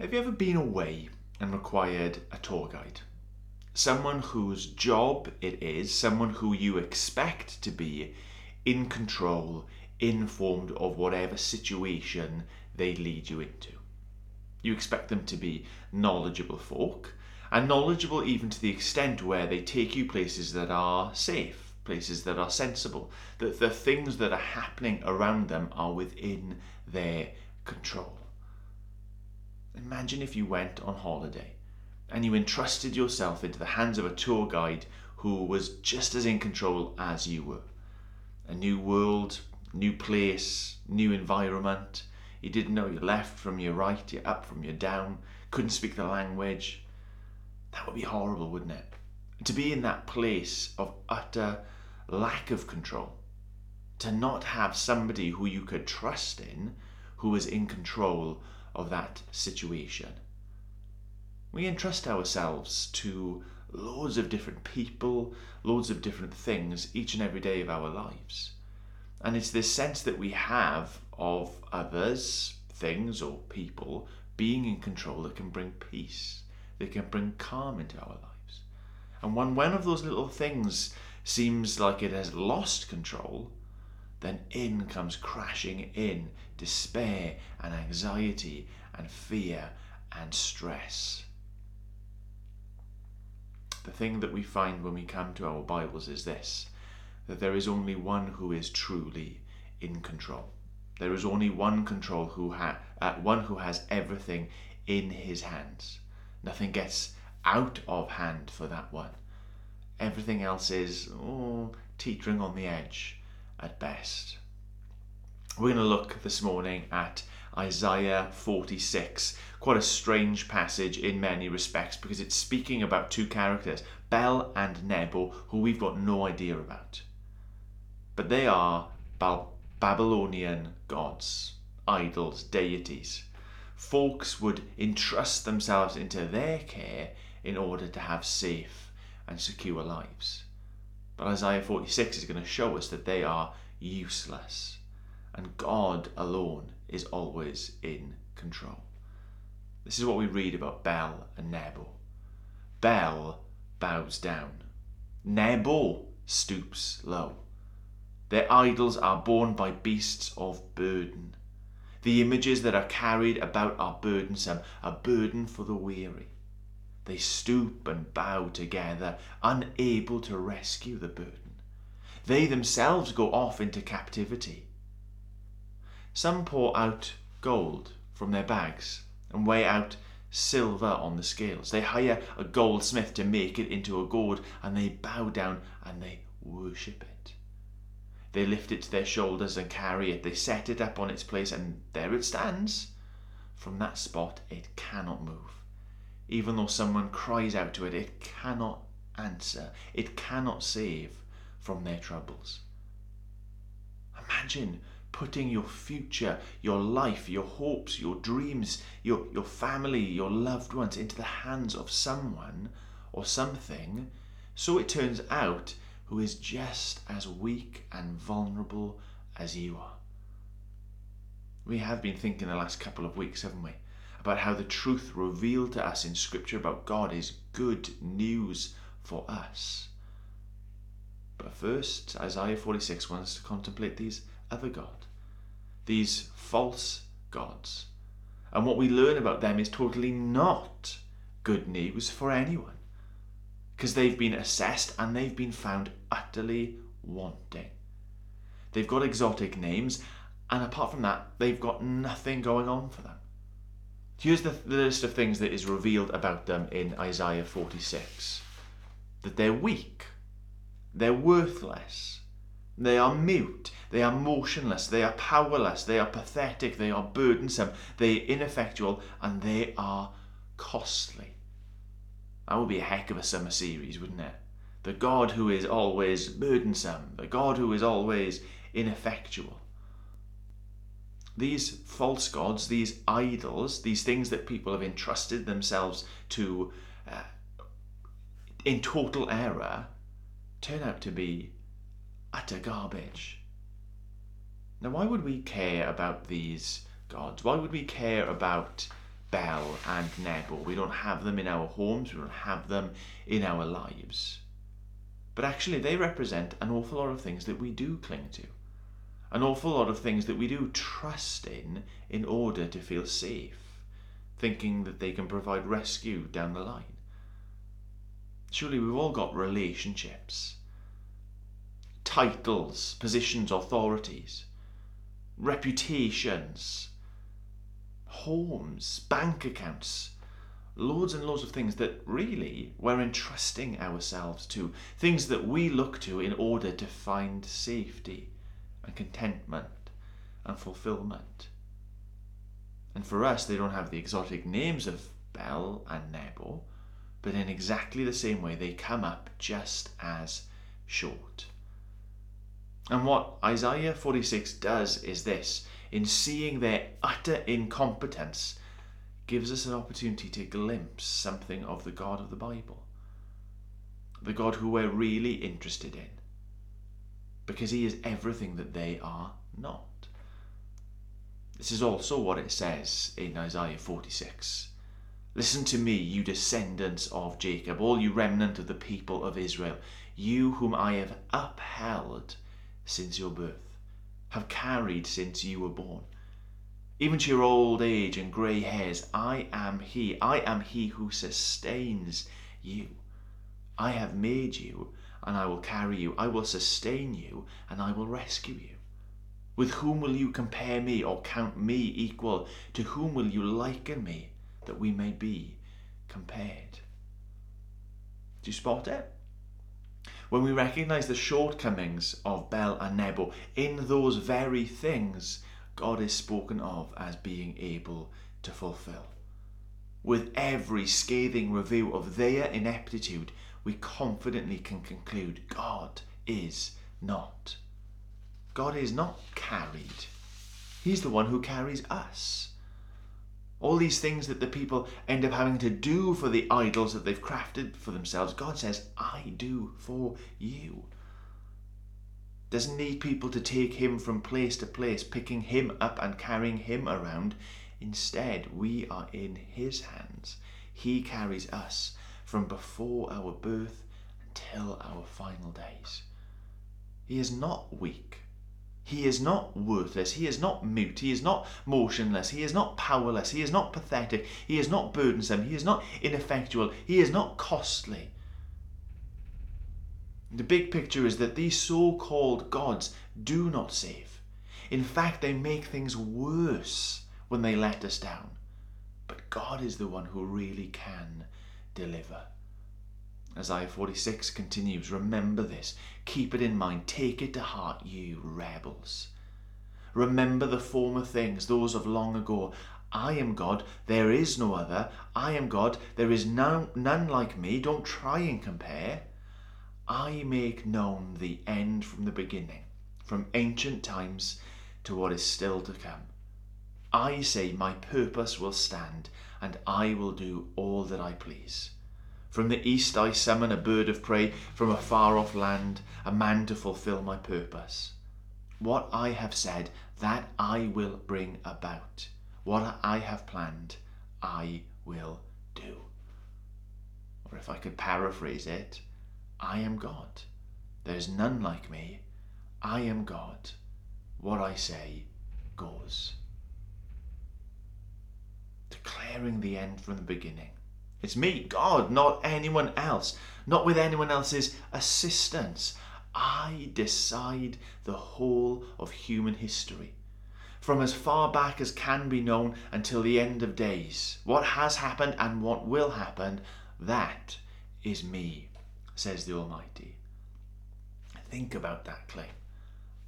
Have you ever been away and required a tour guide? Someone whose job it is, someone who you expect to be in control, informed of whatever situation they lead you into. You expect them to be knowledgeable folk, and knowledgeable even to the extent where they take you places that are safe, places that are sensible, that the things that are happening around them are within their control. Imagine if you went on holiday and you entrusted yourself into the hands of a tour guide who was just as in control as you were. A new world, new place, new environment. You didn't know your left from your right, your up from your down, couldn't speak the language. That would be horrible, wouldn't it? To be in that place of utter lack of control. To not have somebody who you could trust in who was in control of that situation. We entrust ourselves to loads of different people, loads of different things each and every day of our lives. And it's this sense that we have of others, things, or people being in control that can bring peace, that can bring calm into our lives. And when one of those little things seems like it has lost control, then in comes crashing in despair and anxiety and fear and stress. The thing that we find when we come to our Bibles is this that there is only one who is truly in control. There is only one control who ha- uh, one who has everything in his hands. Nothing gets out of hand for that one. Everything else is oh, teetering on the edge at best. We're going to look this morning at Isaiah 46. Quite a strange passage in many respects because it's speaking about two characters, Bel and Nebo, who we've got no idea about. But they are Babylonian gods, idols, deities. Folks would entrust themselves into their care in order to have safe and secure lives. But Isaiah 46 is going to show us that they are useless and God alone is always in control. This is what we read about Bel and Nebo. Bel bows down, Nebo stoops low. Their idols are borne by beasts of burden. The images that are carried about are burdensome, a burden for the weary. They stoop and bow together, unable to rescue the burden. They themselves go off into captivity. Some pour out gold from their bags and weigh out silver on the scales. They hire a goldsmith to make it into a gourd and they bow down and they worship it. They lift it to their shoulders and carry it. They set it up on its place and there it stands. From that spot, it cannot move. Even though someone cries out to it, it cannot answer. It cannot save from their troubles. Imagine putting your future, your life, your hopes, your dreams, your, your family, your loved ones into the hands of someone or something, so it turns out who is just as weak and vulnerable as you are. We have been thinking the last couple of weeks, haven't we, about how the truth revealed to us in Scripture about God is good news for us. But first, Isaiah 46 wants to contemplate these other God, these false gods. And what we learn about them is totally not good news for anyone because they've been assessed and they've been found utterly wanting. They've got exotic names, and apart from that, they've got nothing going on for them. Here's the, the list of things that is revealed about them in Isaiah 46 that they're weak, they're worthless, they are mute, they are motionless, they are powerless, they are pathetic, they are burdensome, they are ineffectual, and they are costly. That would be a heck of a summer series, wouldn't it? The God who is always burdensome, the God who is always ineffectual. These false gods, these idols, these things that people have entrusted themselves to uh, in total error, turn out to be utter garbage. Now, why would we care about these gods? Why would we care about Bel and Nebo. We don't have them in our homes, we don't have them in our lives. But actually, they represent an awful lot of things that we do cling to. An awful lot of things that we do trust in in order to feel safe, thinking that they can provide rescue down the line. Surely we've all got relationships, titles, positions, authorities, reputations, homes, bank accounts, loads and loads of things that really we're entrusting ourselves to, things that we look to in order to find safety and contentment and fulfillment. And for us, they don't have the exotic names of Bel and Nebo, but in exactly the same way, they come up just as short. And what Isaiah 46 does is this in seeing their utter incompetence, gives us an opportunity to glimpse something of the God of the Bible. The God who we're really interested in. Because he is everything that they are not. This is also what it says in Isaiah 46. Listen to me, you descendants of Jacob, all you remnant of the people of Israel, you whom I have upheld since your birth have carried since you were born. Even to your old age and grey hairs, I am He. I am He who sustains you. I have made you, and I will carry you. I will sustain you, and I will rescue you. With whom will you compare me or count me equal? To whom will you liken me that we may be compared? Do you spot it? When we recognize the shortcomings of Bel and Nebo, in those very things, God is spoken of as being able to fulfill. With every scathing review of their ineptitude, we confidently can conclude God is not. God is not carried. He's the one who carries us. All these things that the people end up having to do for the idols that they've crafted for themselves, God says, I do for you. Doesn't need people to take him from place to place, picking him up and carrying him around. Instead, we are in his hands. He carries us from before our birth until our final days. He is not weak. He is not worthless. He is not mute. He is not motionless. He is not powerless. He is not pathetic. He is not burdensome. He is not ineffectual. He is not costly. The big picture is that these so called gods do not save. In fact, they make things worse when they let us down. But God is the one who really can deliver. Isaiah 46 continues Remember this, keep it in mind, take it to heart, you rebels. Remember the former things, those of long ago. I am God, there is no other. I am God, there is none, none like me. Don't try and compare. I make known the end from the beginning, from ancient times to what is still to come. I say, My purpose will stand, and I will do all that I please. From the east I summon a bird of prey from a far off land, a man to fulfill my purpose. What I have said, that I will bring about. What I have planned, I will do. Or if I could paraphrase it, I am God. There's none like me. I am God. What I say goes. Declaring the end from the beginning it's me, God, not anyone else, not with anyone else's assistance. I decide the whole of human history. From as far back as can be known until the end of days. What has happened and what will happen, that is me, says the Almighty. Think about that claim.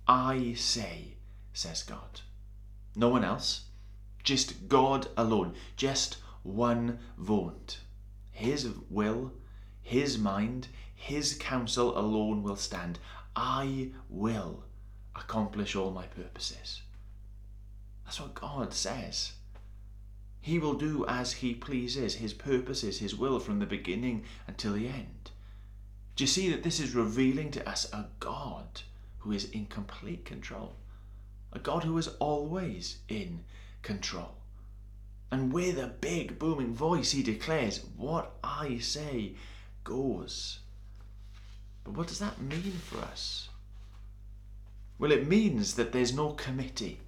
I say, says God. No one else, just God alone, just one vote. His will, His mind, His counsel alone will stand. I will accomplish all my purposes. That's what God says. He will do as He pleases, His purposes, His will from the beginning until the end. Do you see that this is revealing to us a God who is in complete control? A God who is always in control. And with a big booming voice, he declares, What I say goes. But what does that mean for us? Well, it means that there's no committee,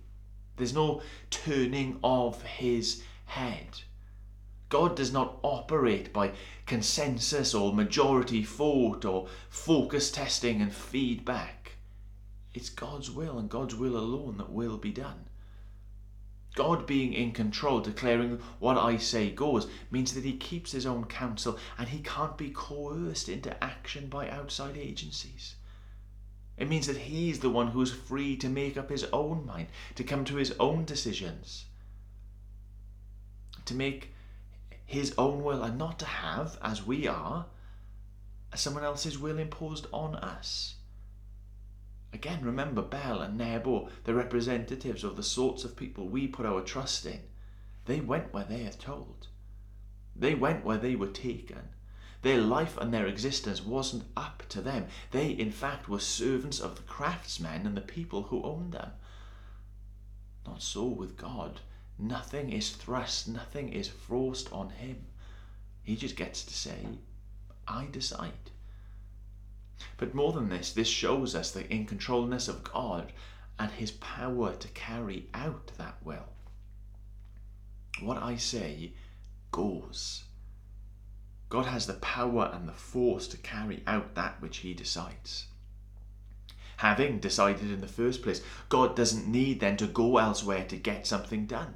there's no turning of his head. God does not operate by consensus or majority vote or focus testing and feedback. It's God's will and God's will alone that will be done. God being in control, declaring what I say goes, means that he keeps his own counsel and he can't be coerced into action by outside agencies. It means that he's the one who's free to make up his own mind, to come to his own decisions, to make his own will, and not to have, as we are, someone else's will imposed on us. Again, remember Bel and Nebo, the representatives of the sorts of people we put our trust in. They went where they are told. They went where they were taken. Their life and their existence wasn't up to them. They, in fact, were servants of the craftsmen and the people who owned them. Not so with God. Nothing is thrust, nothing is forced on him. He just gets to say, I decide. But more than this, this shows us the in controlness of God and his power to carry out that will. What I say goes. God has the power and the force to carry out that which he decides. Having decided in the first place, God doesn't need then to go elsewhere to get something done.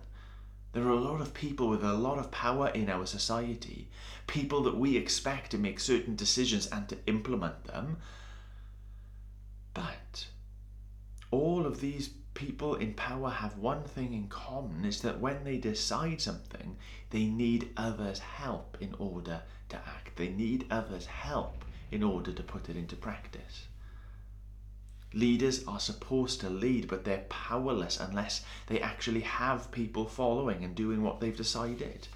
There are a lot of people with a lot of power in our society, people that we expect to make certain decisions and to implement them. But all of these people in power have one thing in common is that when they decide something, they need others' help in order to act. They need others' help in order to put it into practice. Leaders are supposed to lead, but they're powerless unless they actually have people following and doing what they've decided.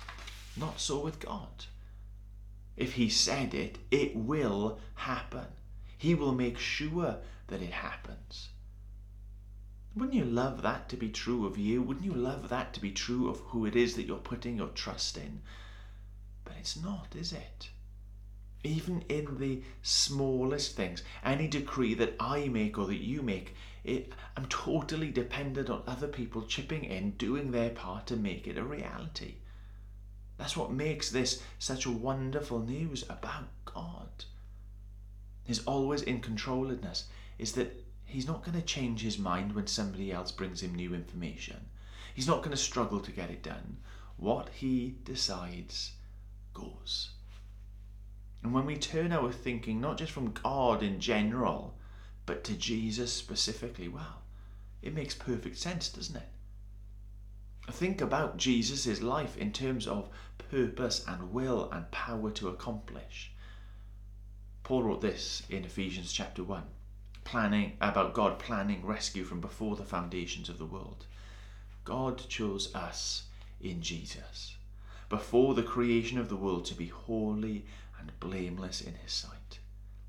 Not so with God. If He said it, it will happen. He will make sure that it happens. Wouldn't you love that to be true of you? Wouldn't you love that to be true of who it is that you're putting your trust in? But it's not, is it? Even in the smallest things, any decree that I make or that you make, it, I'm totally dependent on other people chipping in, doing their part to make it a reality. That's what makes this such a wonderful news about God. His always in controlledness is that he's not going to change his mind when somebody else brings him new information. He's not going to struggle to get it done. What he decides goes. And when we turn our thinking not just from God in general, but to Jesus specifically, well, it makes perfect sense, doesn't it? Think about Jesus' life in terms of purpose and will and power to accomplish. Paul wrote this in Ephesians chapter 1, planning about God planning rescue from before the foundations of the world. God chose us in Jesus before the creation of the world to be holy and blameless in his sight.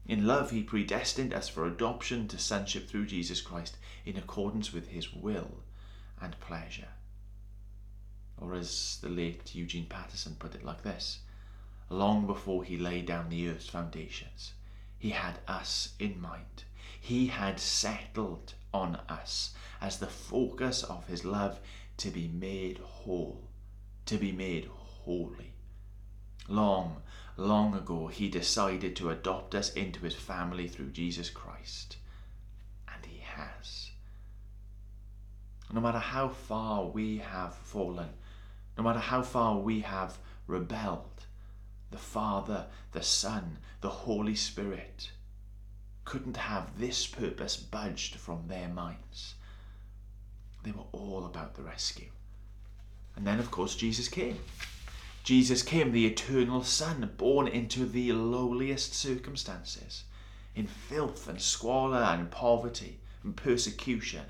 In love, he predestined us for adoption to sonship through Jesus Christ in accordance with his will and pleasure. Or, as the late Eugene Peterson put it like this long before he laid down the earth's foundations, he had us in mind. He had settled on us as the focus of his love to be made whole, to be made holy. Long long ago, he decided to adopt us into his family through Jesus Christ. And he has. No matter how far we have fallen, no matter how far we have rebelled, the Father, the Son, the Holy Spirit couldn't have this purpose budged from their minds. They were all about the rescue. And then, of course, Jesus came. Jesus came, the eternal Son, born into the lowliest circumstances, in filth and squalor and poverty and persecution.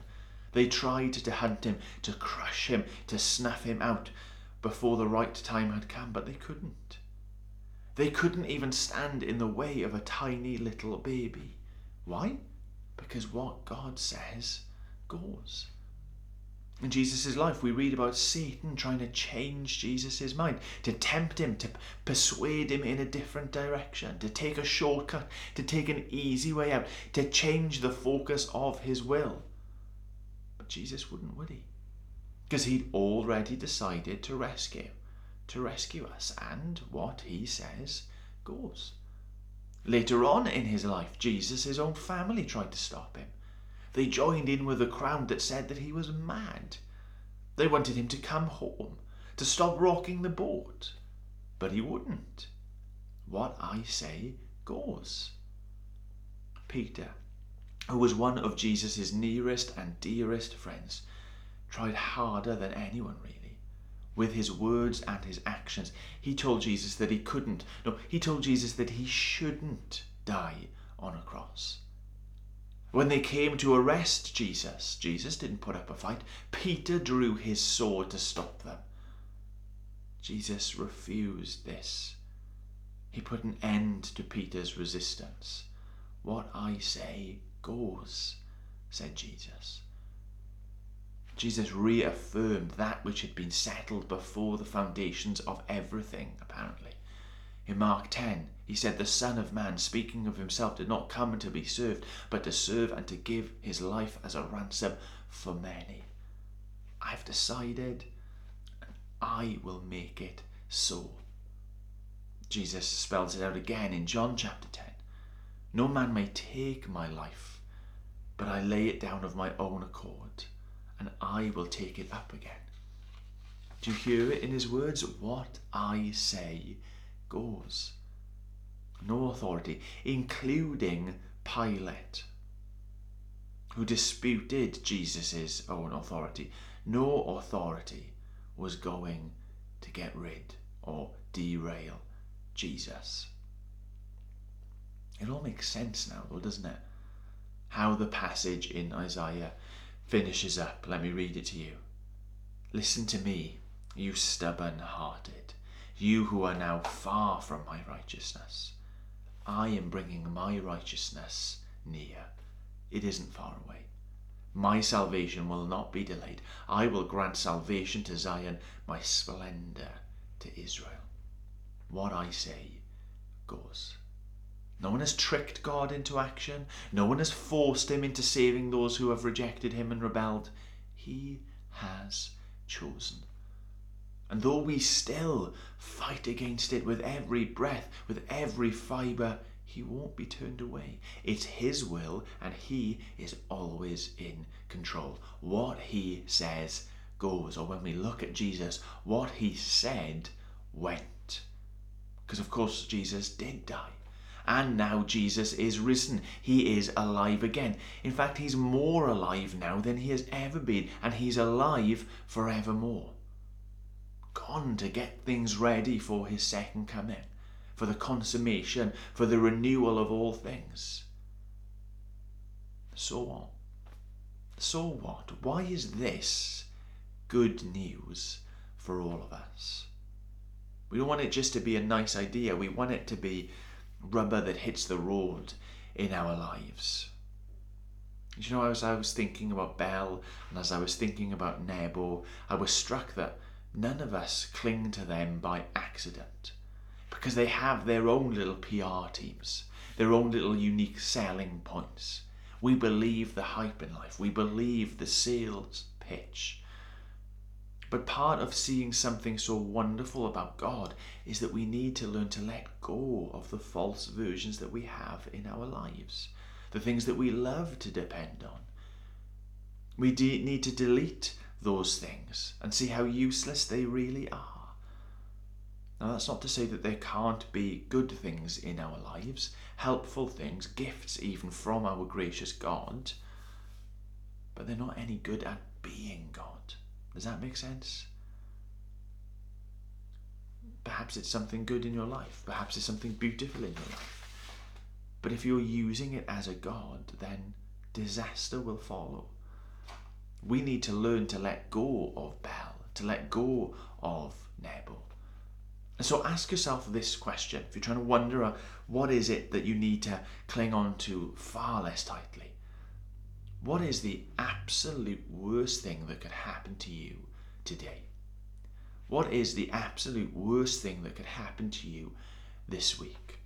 They tried to hunt him, to crush him, to snuff him out before the right time had come, but they couldn't. They couldn't even stand in the way of a tiny little baby. Why? Because what God says goes. In Jesus' life, we read about Satan trying to change Jesus' mind, to tempt him, to persuade him in a different direction, to take a shortcut, to take an easy way out, to change the focus of his will. But Jesus wouldn't, would he? Because he'd already decided to rescue, to rescue us. And what he says goes. Later on in his life, Jesus, own family tried to stop him. They joined in with the crowd that said that he was mad. They wanted him to come home, to stop rocking the boat. But he wouldn't. What I say goes. Peter, who was one of Jesus' nearest and dearest friends, tried harder than anyone really. With his words and his actions, he told Jesus that he couldn't, no, he told Jesus that he shouldn't die on a cross. When they came to arrest Jesus, Jesus didn't put up a fight. Peter drew his sword to stop them. Jesus refused this. He put an end to Peter's resistance. What I say goes, said Jesus. Jesus reaffirmed that which had been settled before the foundations of everything, apparently. In Mark 10, he said, The Son of Man, speaking of himself, did not come to be served, but to serve and to give his life as a ransom for many. I've decided, and I will make it so. Jesus spells it out again in John chapter 10. No man may take my life, but I lay it down of my own accord, and I will take it up again. Do you hear it in his words? What I say goes. No authority, including Pilate, who disputed Jesus' own authority. No authority was going to get rid or derail Jesus. It all makes sense now, though, doesn't it? How the passage in Isaiah finishes up. Let me read it to you. Listen to me, you stubborn hearted you who are now far from my righteousness. I am bringing my righteousness near. It isn't far away. My salvation will not be delayed. I will grant salvation to Zion, my splendor to Israel. What I say goes. No one has tricked God into action. No one has forced him into saving those who have rejected him and rebelled. He has chosen. And though we still fight against it with every breath, with every fibre, he won't be turned away. It's his will, and he is always in control. What he says goes. Or when we look at Jesus, what he said went. Because, of course, Jesus did die. And now Jesus is risen. He is alive again. In fact, he's more alive now than he has ever been, and he's alive forevermore gone to get things ready for his second coming, for the consummation, for the renewal of all things. So what? So what? Why is this good news for all of us? We don't want it just to be a nice idea. We want it to be rubber that hits the road in our lives. You know, as I was thinking about Bel and as I was thinking about Nebo, I was struck that none of us cling to them by accident because they have their own little PR teams, their own little unique selling points. We believe the hype in life, we believe the sales pitch. But part of seeing something so wonderful about God is that we need to learn to let go of the false versions that we have in our lives, the things that we love to depend on. We need to delete those things and see how useless they really are. Now, that's not to say that there can't be good things in our lives, helpful things, gifts even from our gracious God, but they're not any good at being God. Does that make sense? Perhaps it's something good in your life, perhaps it's something beautiful in your life. But if you're using it as a God, then disaster will follow we need to learn to let go of Bel, to let go of Nebo. And so ask yourself this question if you're trying to wonder uh, what is it that you need to cling on to far less tightly. What is the absolute worst thing that could happen to you today? What is the absolute worst thing that could happen to you this week?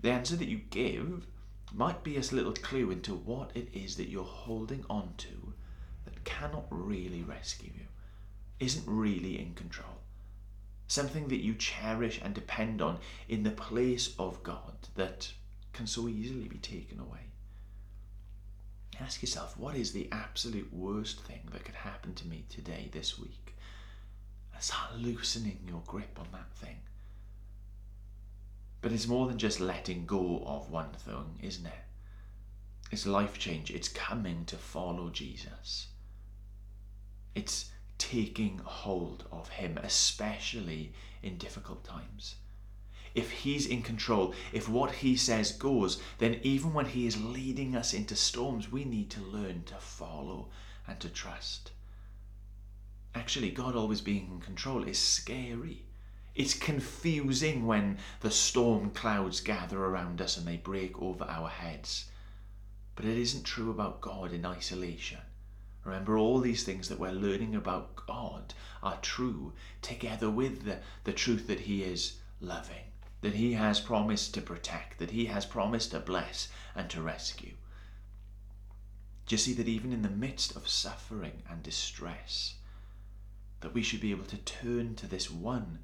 The answer that you give might be a little clue into what it is that you're holding on to cannot really rescue you, isn't really in control. Something that you cherish and depend on in the place of God that can so easily be taken away. Ask yourself, what is the absolute worst thing that could happen to me today, this week? And start loosening your grip on that thing. But it's more than just letting go of one thing, isn't it? It's life change. It's coming to follow Jesus. It's taking hold of Him, especially in difficult times if He's in control, if what He says goes, then even when He is leading us into storms, we need to learn to follow and to trust. Actually, God always being in control is scary. It's confusing when the storm clouds gather around us and they break over our heads. But it isn't true about God in isolation. Remember, all these things that we're learning about God are true together with the, the truth that He is loving that He has promised to protect, that He has promised to bless and to rescue. Do you see that even in the midst of suffering and distress, that we should be able to turn to this one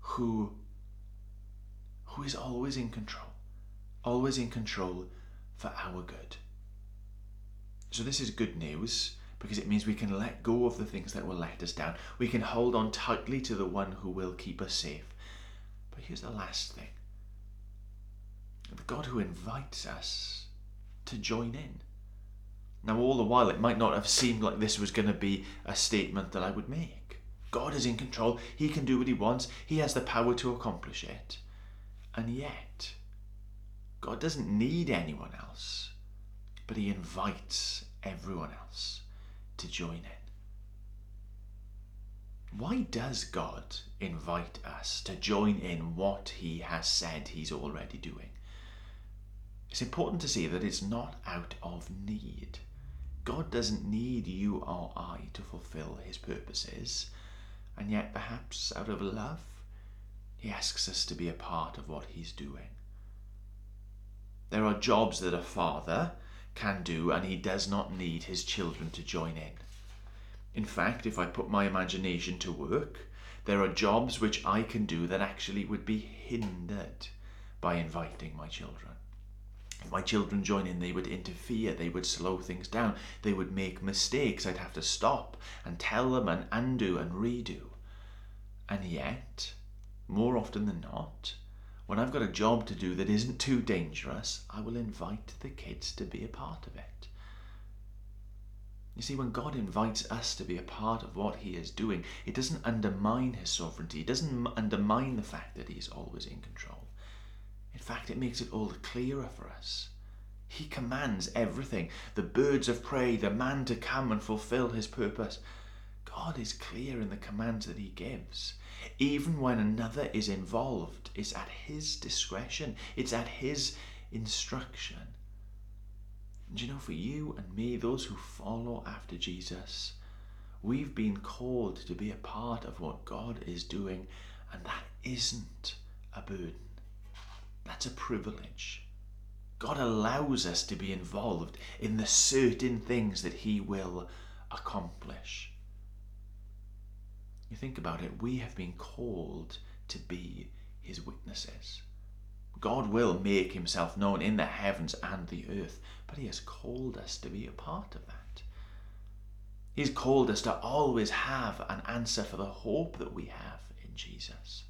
who, who is always in control, always in control for our good. So, this is good news because it means we can let go of the things that will let us down. We can hold on tightly to the one who will keep us safe. But here's the last thing the God who invites us to join in. Now, all the while, it might not have seemed like this was going to be a statement that I would make. God is in control, He can do what He wants, He has the power to accomplish it. And yet, God doesn't need anyone else, but He invites everyone else to join in. Why does God invite us to join in what He has said He's already doing? It's important to see that it's not out of need. God doesn't need you or I to fulfill His purposes, and yet perhaps out of love, He asks us to be a part of what He's doing. There are jobs that a father can do, and he does not need his children to join in. In fact, if I put my imagination to work, there are jobs which I can do that actually would be hindered by inviting my children. If my children join in, they would interfere, they would slow things down, they would make mistakes. I'd have to stop and tell them and undo and redo. And yet, more often than not, when I've got a job to do that isn't too dangerous, I will invite the kids to be a part of it. You see, when God invites us to be a part of what He is doing, it doesn't undermine His sovereignty. It doesn't undermine the fact that He is always in control. In fact, it makes it all the clearer for us. He commands everything the birds of prey, the man to come and fulfill His purpose. God is clear in the commands that He gives. Even when another is involved, it's at His discretion, it's at His instruction. And you know, for you and me, those who follow after Jesus, we've been called to be a part of what God is doing, and that isn't a burden. That's a privilege. God allows us to be involved in the certain things that He will accomplish. You think about it, we have been called to be His witnesses. God will make himself known in the heavens and the earth, but he has called us to be a part of that. He's called us to always have an answer for the hope that we have in Jesus.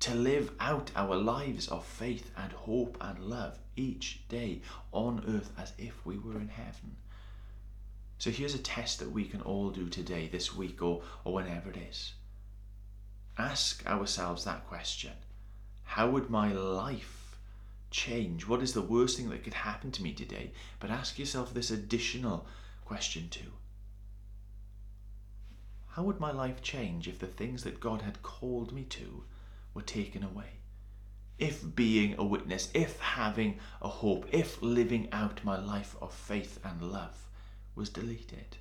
To live out our lives of faith and hope and love each day on earth as if we were in heaven. So here's a test that we can all do today, this week, or, or whenever it is. Ask ourselves that question how would my life change? What is the worst thing that could happen to me today? But ask yourself this additional question too. How would my life change if the things that God had called me to were taken away? if being a witness, if having a hope, if living out my life of faith and love was deleted?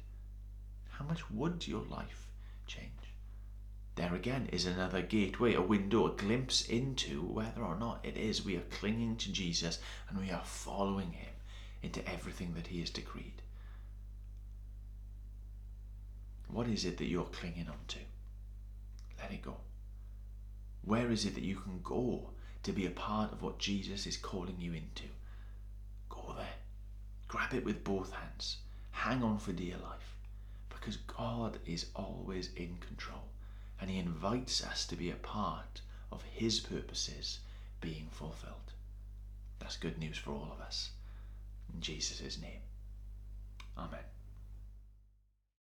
How much would your life change? There again is another gateway, a window, a glimpse into whether or not it is we are clinging to Jesus and we are following him into everything that he has decreed. What is it that you're clinging on to? Let it go. Where is it that you can go to be a part of what Jesus is calling you into? Go there. Grab it with both hands. Hang on for dear life. Because God is always in control and He invites us to be a part of His purposes being fulfilled. That's good news for all of us. In Jesus' name. Amen.